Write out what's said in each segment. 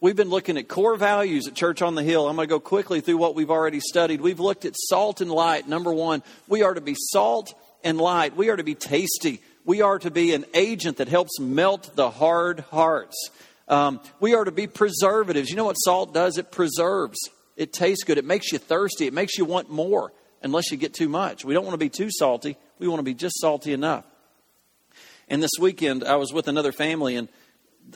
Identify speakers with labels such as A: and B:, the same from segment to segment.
A: We've been looking at core values at Church on the Hill. I'm going to go quickly through what we've already studied. We've looked at salt and light. Number one, we are to be salt and light. We are to be tasty. We are to be an agent that helps melt the hard hearts. Um, we are to be preservatives. You know what salt does? It preserves. It tastes good. It makes you thirsty. It makes you want more unless you get too much. We don't want to be too salty. We want to be just salty enough. And this weekend, I was with another family, and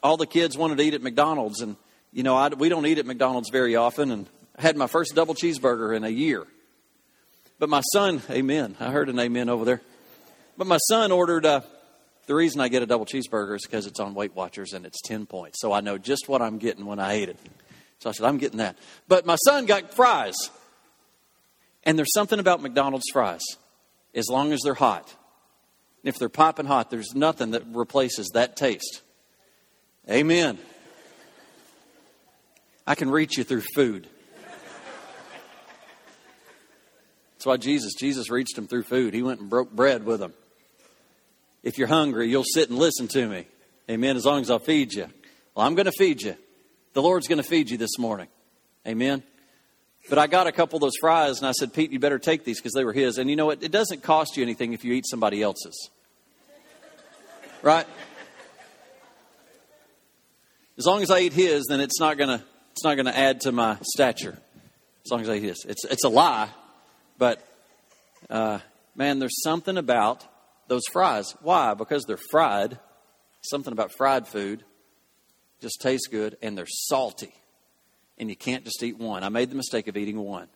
A: all the kids wanted to eat at McDonald's. And you know, I, we don't eat at McDonald's very often, and I had my first double cheeseburger in a year. But my son, amen. I heard an amen over there. But my son ordered, uh, the reason I get a double cheeseburger is because it's on Weight Watchers and it's 10 points. So I know just what I'm getting when I ate it. So I said, I'm getting that. But my son got fries. And there's something about McDonald's fries, as long as they're hot. If they're popping hot, there's nothing that replaces that taste. Amen. I can reach you through food. That's why Jesus, Jesus reached him through food. He went and broke bread with him. If you're hungry, you'll sit and listen to me. Amen. As long as I'll feed you. Well, I'm going to feed you. The Lord's going to feed you this morning. Amen. But I got a couple of those fries and I said, Pete, you better take these because they were his. And you know what? It doesn't cost you anything if you eat somebody else's. Right? As long as I eat his, then it's not going to it's not going to add to my stature as long as I eat this. It's, it's a lie, but uh, man, there's something about those fries. Why? Because they're fried. Something about fried food just tastes good, and they're salty. And you can't just eat one. I made the mistake of eating one.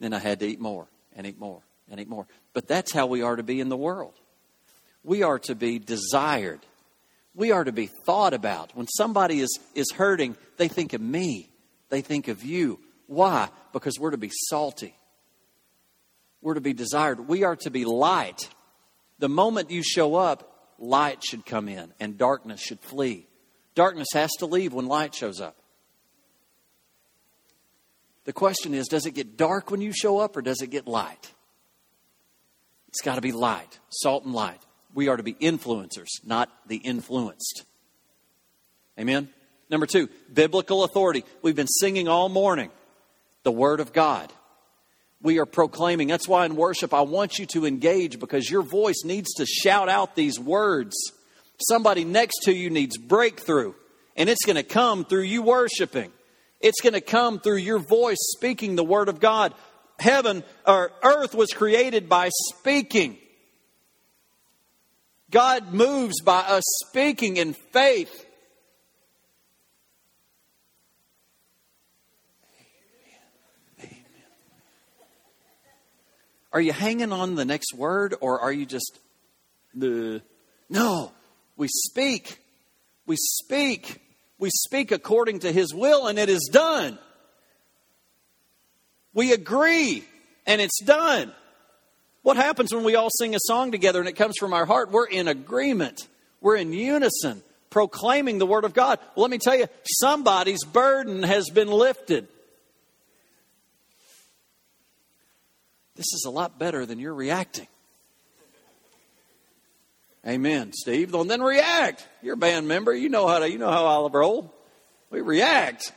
A: Then I had to eat more and eat more and eat more. But that's how we are to be in the world. We are to be desired we are to be thought about. When somebody is, is hurting, they think of me, they think of you. Why? Because we're to be salty, we're to be desired, we are to be light. The moment you show up, light should come in and darkness should flee. Darkness has to leave when light shows up. The question is does it get dark when you show up or does it get light? It's got to be light, salt and light. We are to be influencers, not the influenced. Amen? Number two, biblical authority. We've been singing all morning the Word of God. We are proclaiming. That's why in worship I want you to engage because your voice needs to shout out these words. Somebody next to you needs breakthrough, and it's going to come through you worshiping. It's going to come through your voice speaking the Word of God. Heaven or earth was created by speaking. God moves by us speaking in faith. Amen. Are you hanging on the next word or are you just the no. We speak. We speak. We speak according to his will and it is done. We agree and it's done what happens when we all sing a song together and it comes from our heart? We're in agreement, we're in unison, proclaiming the Word of God. Well, let me tell you, somebody's burden has been lifted. This is a lot better than you're reacting. Amen, Steve. Well, then react. You're a band member. You know how to. You know how I'll roll. We react.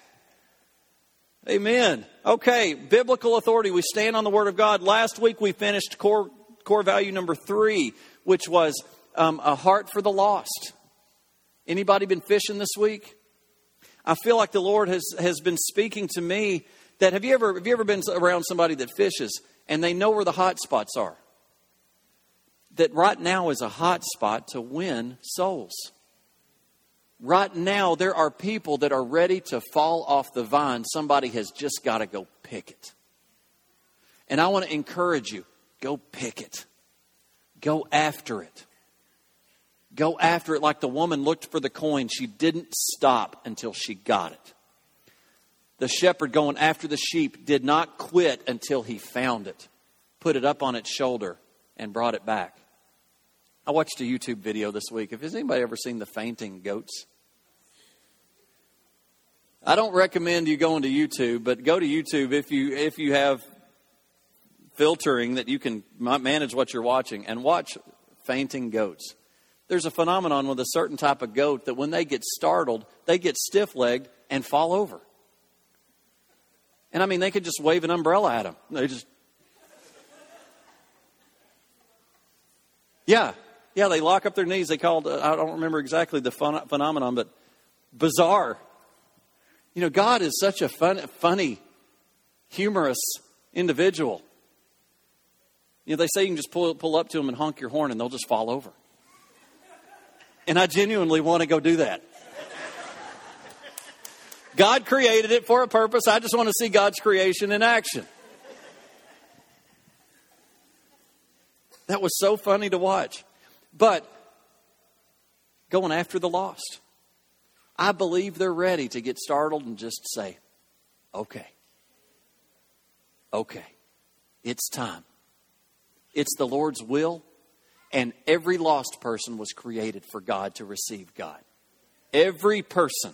A: Amen. Okay, biblical authority. We stand on the Word of God. Last week we finished core, core value number three, which was um, a heart for the lost. Anybody been fishing this week? I feel like the Lord has, has been speaking to me that have you ever have you ever been around somebody that fishes and they know where the hot spots are? That right now is a hot spot to win souls. Right now, there are people that are ready to fall off the vine. Somebody has just got to go pick it. And I want to encourage you go pick it, go after it. Go after it like the woman looked for the coin. She didn't stop until she got it. The shepherd going after the sheep did not quit until he found it, put it up on its shoulder, and brought it back. I watched a YouTube video this week. Has anybody ever seen the fainting goats? I don't recommend you going to YouTube, but go to YouTube if you if you have filtering that you can manage what you're watching and watch fainting goats. There's a phenomenon with a certain type of goat that when they get startled, they get stiff-legged and fall over. And I mean, they could just wave an umbrella at them. They just. Yeah, yeah, they lock up their knees. They called, uh, I don't remember exactly the phen- phenomenon, but bizarre. You know, God is such a fun, funny, humorous individual. You know, they say you can just pull, pull up to them and honk your horn and they'll just fall over. And I genuinely want to go do that. God created it for a purpose. I just want to see God's creation in action. That was so funny to watch. But going after the lost, I believe they're ready to get startled and just say, okay, okay, it's time. It's the Lord's will, and every lost person was created for God to receive God. Every person.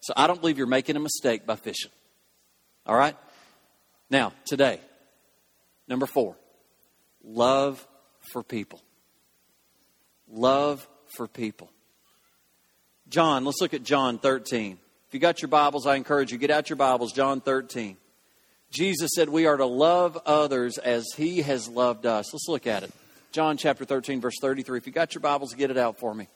A: So I don't believe you're making a mistake by fishing. All right? Now, today, number four, love for people. Love for people. John, let's look at John 13. If you got your Bibles, I encourage you, get out your Bibles, John 13. Jesus said we are to love others as he has loved us. Let's look at it. John chapter 13, verse 33. If you got your Bibles, get it out for me.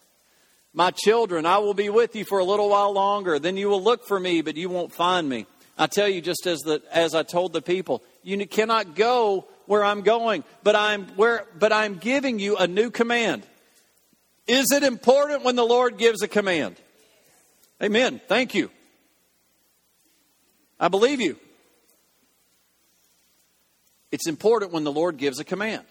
A: My children, I will be with you for a little while longer. Then you will look for me, but you won't find me. I tell you, just as, the, as I told the people, you cannot go where I'm going, but I'm, where, but I'm giving you a new command. Is it important when the Lord gives a command? Amen. Thank you. I believe you. It's important when the Lord gives a command.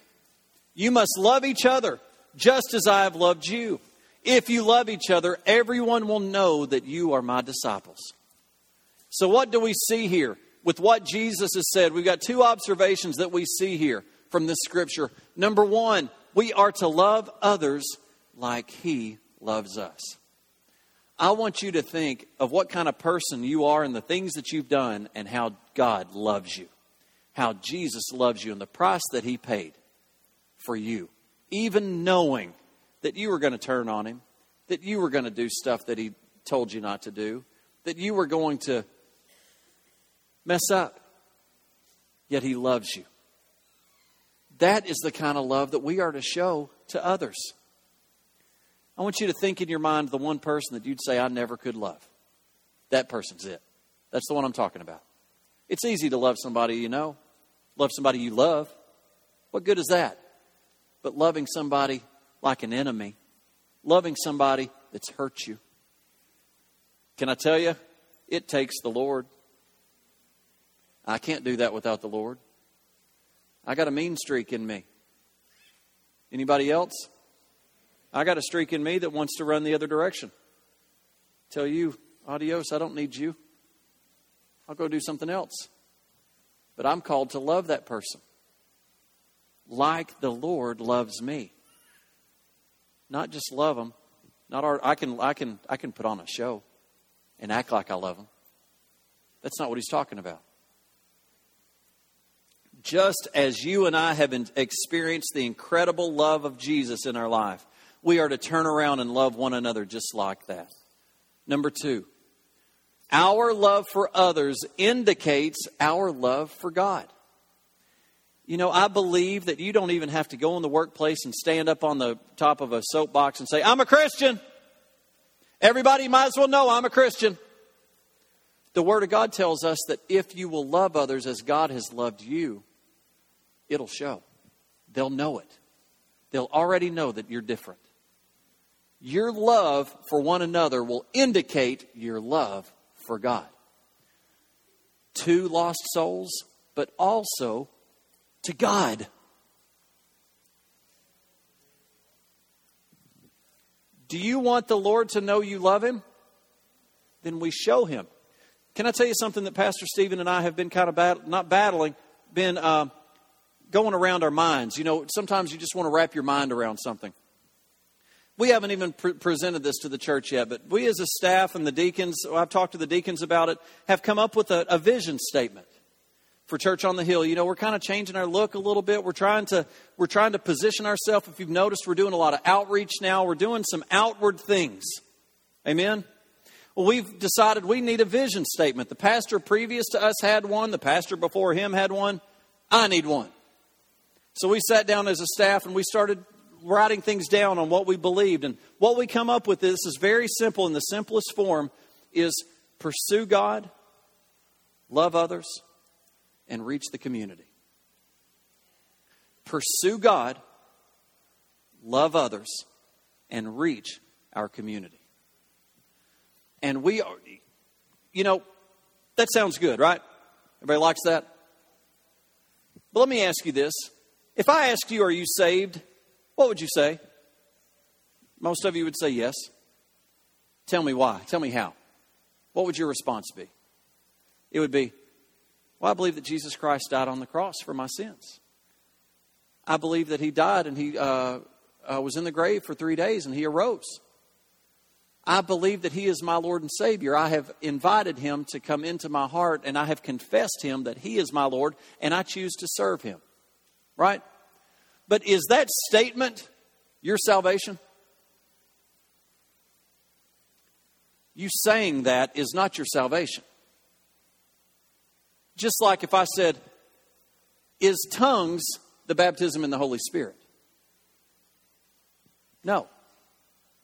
A: You must love each other just as I have loved you. If you love each other, everyone will know that you are my disciples. So, what do we see here with what Jesus has said? We've got two observations that we see here from this scripture. Number one, we are to love others like he loves us. I want you to think of what kind of person you are and the things that you've done and how God loves you how Jesus loves you and the price that he paid for you, even knowing that you were going to turn on him, that you were going to do stuff that he told you not to do, that you were going to mess up. Yet he loves you. That is the kind of love that we are to show to others. I want you to think in your mind the one person that you'd say, I never could love. That person's it. That's the one I'm talking about. It's easy to love somebody you know. Love somebody you love. What good is that? But loving somebody like an enemy, loving somebody that's hurt you. Can I tell you? It takes the Lord. I can't do that without the Lord. I got a mean streak in me. Anybody else? I got a streak in me that wants to run the other direction. Tell you, adios, I don't need you. I'll go do something else. But I'm called to love that person like the Lord loves me. Not just love them. Not our, I can I can I can put on a show and act like I love them. That's not what he's talking about. Just as you and I have experienced the incredible love of Jesus in our life, we are to turn around and love one another just like that. Number two, our love for others indicates our love for God. You know, I believe that you don't even have to go in the workplace and stand up on the top of a soapbox and say, I'm a Christian. Everybody might as well know I'm a Christian. The Word of God tells us that if you will love others as God has loved you, it'll show. They'll know it. They'll already know that you're different. Your love for one another will indicate your love for God. To lost souls, but also to God. Do you want the Lord to know you love Him? Then we show Him. Can I tell you something that Pastor Stephen and I have been kind of bat- not battling, been uh, going around our minds? You know, sometimes you just want to wrap your mind around something we haven't even pre- presented this to the church yet, but we as a staff and the deacons, oh, I've talked to the deacons about it, have come up with a, a vision statement for Church on the Hill. You know, we're kind of changing our look a little bit. We're trying to we're trying to position ourselves. If you've noticed, we're doing a lot of outreach now. We're doing some outward things. Amen. Well, we've decided we need a vision statement. The pastor previous to us had one, the pastor before him had one. I need one. So we sat down as a staff and we started writing things down on what we believed. And what we come up with this is very simple in the simplest form is pursue God, love others, and reach the community. Pursue God, love others, and reach our community. And we are, you know, that sounds good, right? Everybody likes that? But let me ask you this. If I ask you, are you saved? What would you say? Most of you would say yes. Tell me why. Tell me how. What would your response be? It would be, well, I believe that Jesus Christ died on the cross for my sins. I believe that he died and he uh, uh, was in the grave for three days and he arose. I believe that He is my Lord and Savior. I have invited Him to come into my heart and I have confessed Him that He is my Lord and I choose to serve Him. Right? But is that statement your salvation? You saying that is not your salvation. Just like if I said, Is tongues the baptism in the Holy Spirit? No.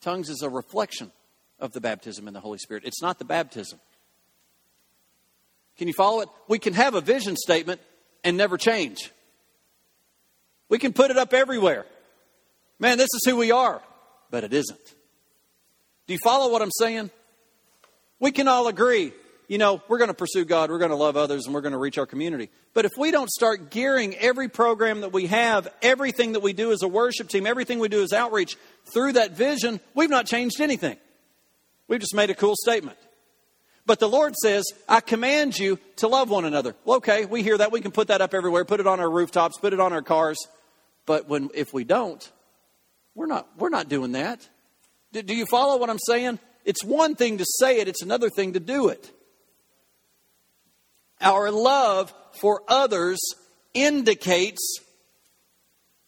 A: Tongues is a reflection of the baptism in the Holy Spirit. It's not the baptism. Can you follow it? We can have a vision statement and never change. We can put it up everywhere. Man, this is who we are, but it isn't. Do you follow what I'm saying? We can all agree, you know, we're going to pursue God, we're going to love others, and we're going to reach our community. But if we don't start gearing every program that we have, everything that we do as a worship team, everything we do as outreach through that vision, we've not changed anything. We've just made a cool statement. But the Lord says, I command you to love one another. Well, okay, we hear that. We can put that up everywhere, put it on our rooftops, put it on our cars. But when, if we don't, we're not, we're not doing that. Do, do you follow what I'm saying? It's one thing to say it, it's another thing to do it. Our love for others indicates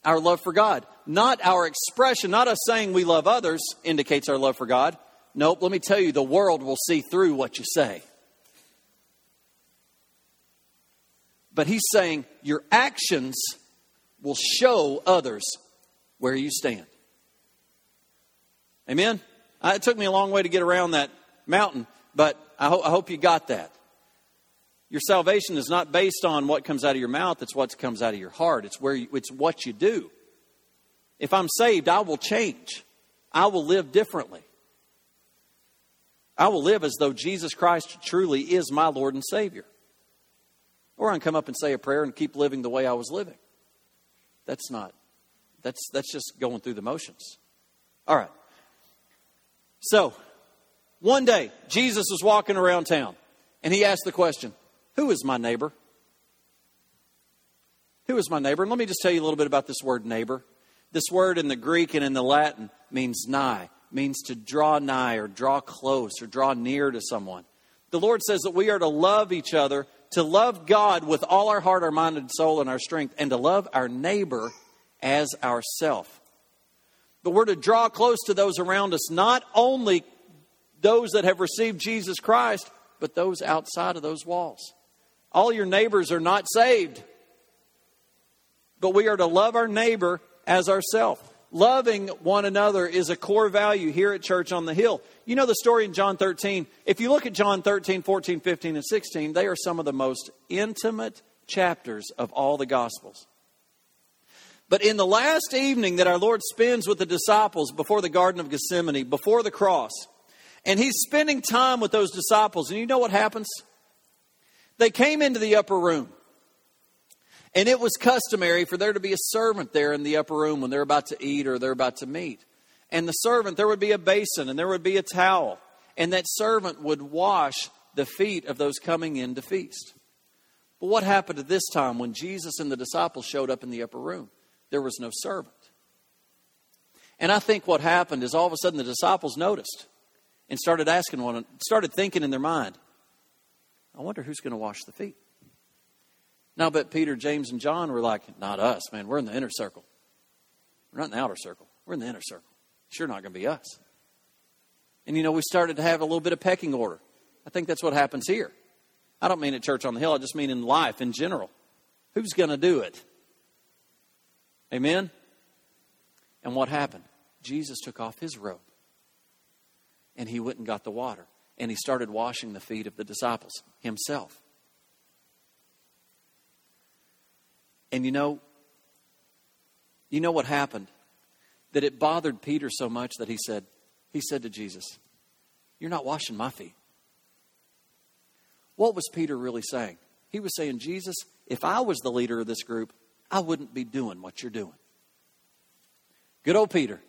A: our love for God. Not our expression, not us saying we love others indicates our love for God. Nope, let me tell you, the world will see through what you say. But he's saying your actions will show others where you stand. Amen? Uh, it took me a long way to get around that mountain, but I, ho- I hope you got that. Your salvation is not based on what comes out of your mouth, it's what comes out of your heart. It's, where you, it's what you do. If I'm saved, I will change, I will live differently. I will live as though Jesus Christ truly is my Lord and Savior. Or I can come up and say a prayer and keep living the way I was living. That's not, that's, that's just going through the motions. All right. So, one day, Jesus was walking around town and he asked the question Who is my neighbor? Who is my neighbor? And let me just tell you a little bit about this word neighbor. This word in the Greek and in the Latin means nigh means to draw nigh or draw close or draw near to someone. The Lord says that we are to love each other, to love God with all our heart, our mind, and soul, and our strength, and to love our neighbor as ourself. But we're to draw close to those around us, not only those that have received Jesus Christ, but those outside of those walls. All your neighbors are not saved, but we are to love our neighbor as ourselves loving one another is a core value here at Church on the Hill. You know the story in John 13. If you look at John 13, 14, 15, and 16, they are some of the most intimate chapters of all the Gospels. But in the last evening that our Lord spends with the disciples before the Garden of Gethsemane, before the cross, and he's spending time with those disciples, and you know what happens? They came into the upper room. And it was customary for there to be a servant there in the upper room when they're about to eat or they're about to meet. And the servant, there would be a basin and there would be a towel. And that servant would wash the feet of those coming in to feast. But what happened at this time when Jesus and the disciples showed up in the upper room? There was no servant. And I think what happened is all of a sudden the disciples noticed and started asking one, started thinking in their mind, I wonder who's going to wash the feet. Now, but Peter, James, and John were like, not us, man. We're in the inner circle. We're not in the outer circle. We're in the inner circle. Sure not going to be us. And you know, we started to have a little bit of pecking order. I think that's what happens here. I don't mean at Church on the Hill, I just mean in life in general. Who's going to do it? Amen? And what happened? Jesus took off his robe and he went and got the water and he started washing the feet of the disciples himself. And you know, you know what happened? That it bothered Peter so much that he said, he said to Jesus, You're not washing my feet. What was Peter really saying? He was saying, Jesus, if I was the leader of this group, I wouldn't be doing what you're doing. Good old Peter.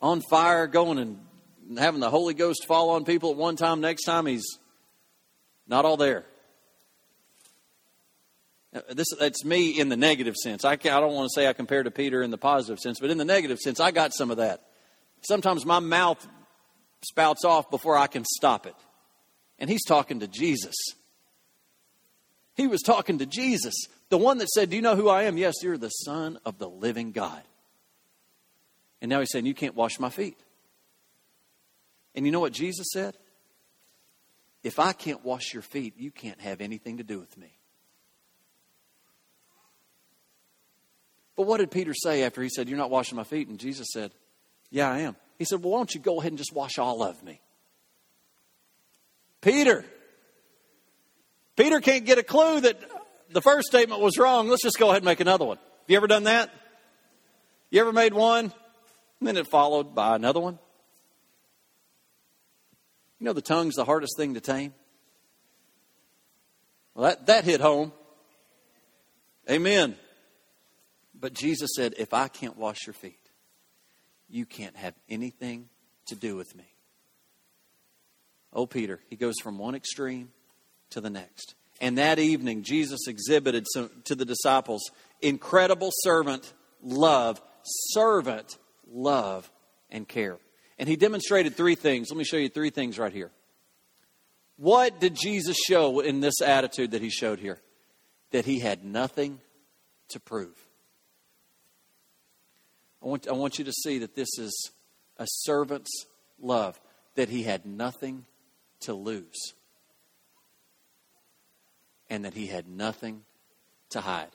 A: On fire, going and having the Holy Ghost fall on people at one time. Next time, he's not all there. Uh, this that's me in the negative sense. I, I don't want to say I compare to Peter in the positive sense, but in the negative sense, I got some of that. Sometimes my mouth spouts off before I can stop it. And he's talking to Jesus. He was talking to Jesus, the one that said, Do you know who I am? Yes, you're the Son of the living God. And now he's saying, You can't wash my feet. And you know what Jesus said? If I can't wash your feet, you can't have anything to do with me. But what did Peter say after he said, You're not washing my feet? And Jesus said, Yeah, I am. He said, Well, why don't you go ahead and just wash all of me? Peter. Peter can't get a clue that the first statement was wrong. Let's just go ahead and make another one. Have you ever done that? You ever made one, and then it followed by another one? You know the tongue's the hardest thing to tame? Well, that, that hit home. Amen. But Jesus said, If I can't wash your feet, you can't have anything to do with me. Oh, Peter, he goes from one extreme to the next. And that evening, Jesus exhibited to the disciples incredible servant love, servant love, and care. And he demonstrated three things. Let me show you three things right here. What did Jesus show in this attitude that he showed here? That he had nothing to prove. I want, I want you to see that this is a servant's love, that he had nothing to lose, and that he had nothing to hide.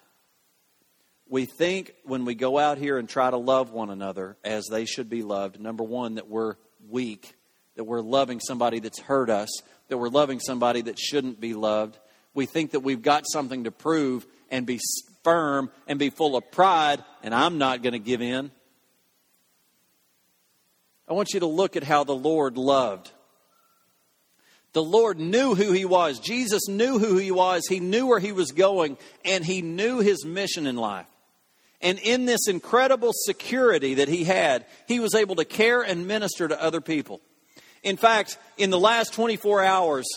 A: We think when we go out here and try to love one another as they should be loved, number one, that we're weak, that we're loving somebody that's hurt us, that we're loving somebody that shouldn't be loved. We think that we've got something to prove and be firm and be full of pride, and I'm not going to give in. I want you to look at how the Lord loved. The Lord knew who he was. Jesus knew who he was. He knew where he was going, and he knew his mission in life. And in this incredible security that he had, he was able to care and minister to other people. In fact, in the last 24 hours,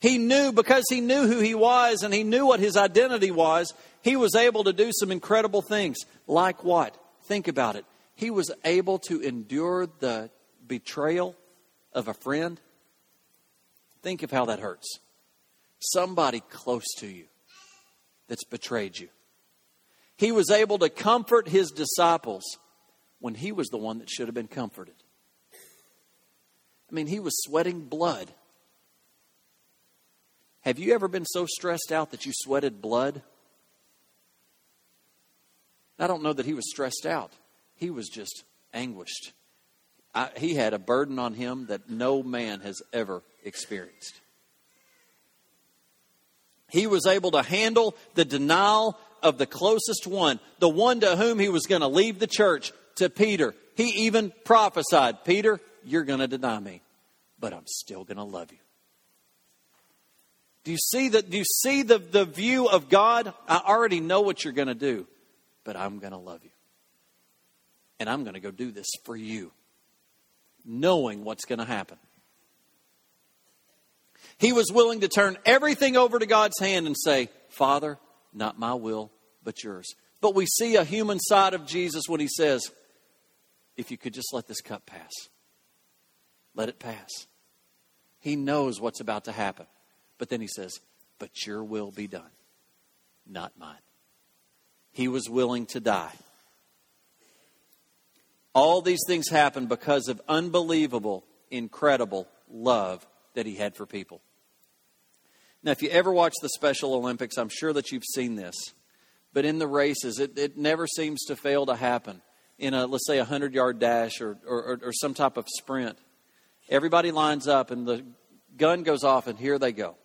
A: he knew, because he knew who he was and he knew what his identity was, he was able to do some incredible things. Like what? Think about it. He was able to endure the betrayal of a friend. Think of how that hurts. Somebody close to you that's betrayed you. He was able to comfort his disciples when he was the one that should have been comforted. I mean, he was sweating blood. Have you ever been so stressed out that you sweated blood? I don't know that he was stressed out. He was just anguished. I, he had a burden on him that no man has ever experienced. He was able to handle the denial of the closest one, the one to whom he was going to leave the church, to Peter. He even prophesied, Peter, you're going to deny me, but I'm still going to love you. Do you see the, do you see the, the view of God? I already know what you're going to do, but I'm going to love you. And I'm going to go do this for you, knowing what's going to happen. He was willing to turn everything over to God's hand and say, Father, not my will, but yours. But we see a human side of Jesus when he says, If you could just let this cup pass, let it pass. He knows what's about to happen. But then he says, But your will be done, not mine. He was willing to die. All these things happened because of unbelievable, incredible love that he had for people. Now, if you ever watch the Special Olympics, I'm sure that you've seen this. But in the races, it, it never seems to fail to happen. In a, let's say, a 100 yard dash or, or, or some type of sprint, everybody lines up and the gun goes off, and here they go,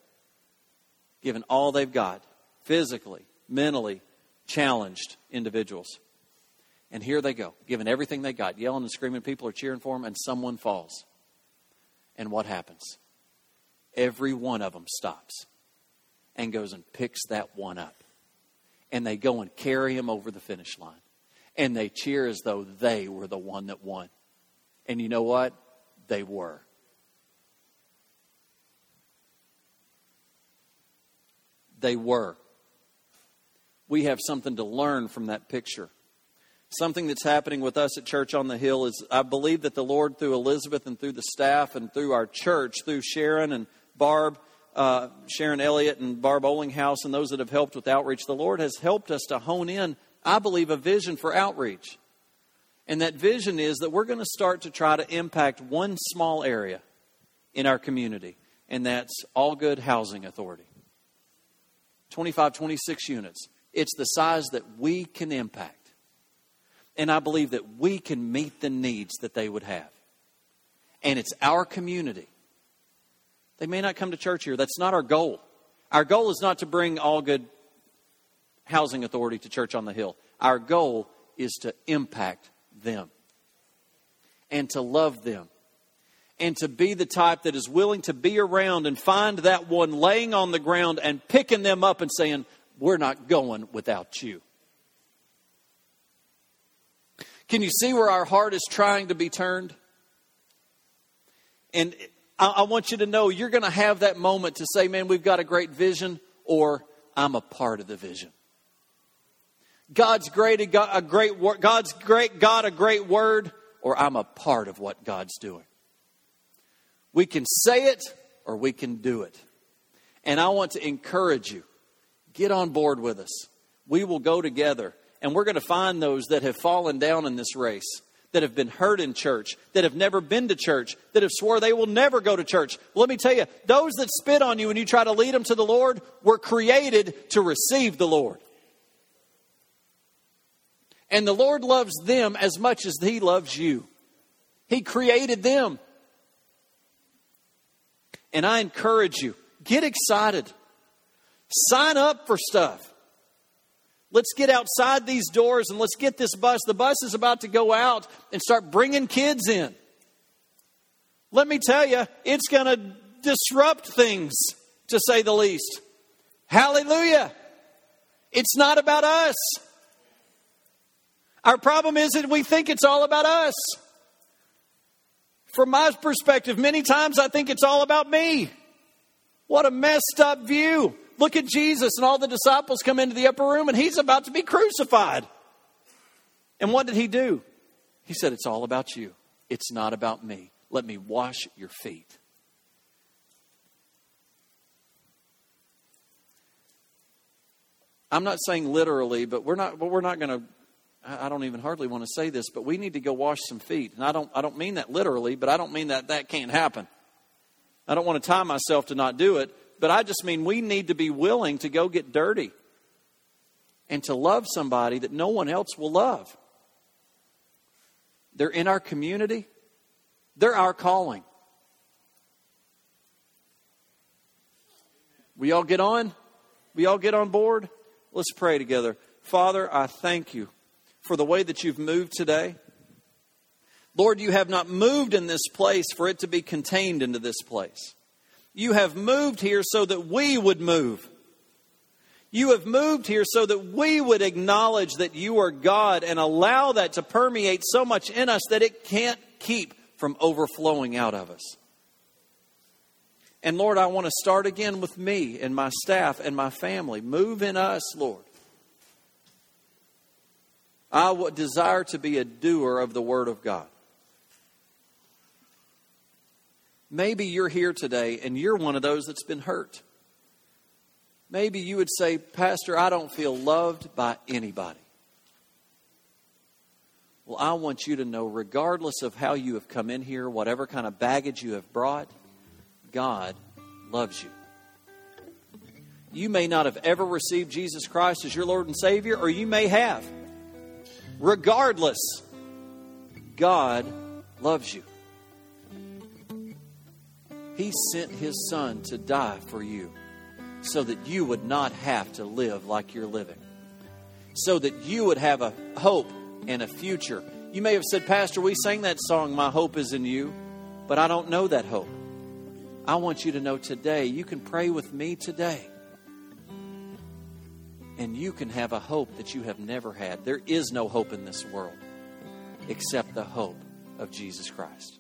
A: giving all they've got, physically, mentally challenged individuals. And here they go, giving everything they got, yelling and screaming. People are cheering for them, and someone falls. And what happens? Every one of them stops and goes and picks that one up. And they go and carry him over the finish line. And they cheer as though they were the one that won. And you know what? They were. They were. We have something to learn from that picture something that's happening with us at Church on the Hill is I believe that the Lord, through Elizabeth and through the staff and through our church, through Sharon and Barb, uh, Sharon Elliott and Barb Olinghouse, and those that have helped with outreach, the Lord has helped us to hone in, I believe, a vision for outreach. And that vision is that we're going to start to try to impact one small area in our community, and that's All Good Housing Authority. 25, 26 units. It's the size that we can impact. And I believe that we can meet the needs that they would have. And it's our community. They may not come to church here. That's not our goal. Our goal is not to bring all good housing authority to church on the hill. Our goal is to impact them and to love them and to be the type that is willing to be around and find that one laying on the ground and picking them up and saying, We're not going without you. Can you see where our heart is trying to be turned? And I, I want you to know you're going to have that moment to say, man, we've got a great vision, or I'm a part of the vision. God's great, a great God's great God, a great word, or I'm a part of what God's doing. We can say it or we can do it. And I want to encourage you get on board with us. We will go together and we're going to find those that have fallen down in this race, that have been hurt in church, that have never been to church, that have swore they will never go to church. Let me tell you, those that spit on you and you try to lead them to the Lord were created to receive the Lord. And the Lord loves them as much as He loves you. He created them. And I encourage you get excited, sign up for stuff. Let's get outside these doors and let's get this bus. The bus is about to go out and start bringing kids in. Let me tell you, it's going to disrupt things, to say the least. Hallelujah. It's not about us. Our problem is that we think it's all about us. From my perspective, many times I think it's all about me. What a messed up view. Look at Jesus and all the disciples come into the upper room and he's about to be crucified. And what did he do? He said, It's all about you. It's not about me. Let me wash your feet. I'm not saying literally, but we're not, but we're not going to, I don't even hardly want to say this, but we need to go wash some feet. And I don't, I don't mean that literally, but I don't mean that that can't happen. I don't want to tie myself to not do it, but I just mean we need to be willing to go get dirty and to love somebody that no one else will love. They're in our community, they're our calling. We all get on? We all get on board? Let's pray together. Father, I thank you for the way that you've moved today. Lord, you have not moved in this place for it to be contained into this place. You have moved here so that we would move. You have moved here so that we would acknowledge that you are God and allow that to permeate so much in us that it can't keep from overflowing out of us. And Lord, I want to start again with me and my staff and my family. Move in us, Lord. I desire to be a doer of the Word of God. Maybe you're here today and you're one of those that's been hurt. Maybe you would say, Pastor, I don't feel loved by anybody. Well, I want you to know, regardless of how you have come in here, whatever kind of baggage you have brought, God loves you. You may not have ever received Jesus Christ as your Lord and Savior, or you may have. Regardless, God loves you. He sent His Son to die for you so that you would not have to live like you're living, so that you would have a hope and a future. You may have said, Pastor, we sang that song, My Hope is in You, but I don't know that hope. I want you to know today, you can pray with me today. And you can have a hope that you have never had. There is no hope in this world except the hope of Jesus Christ.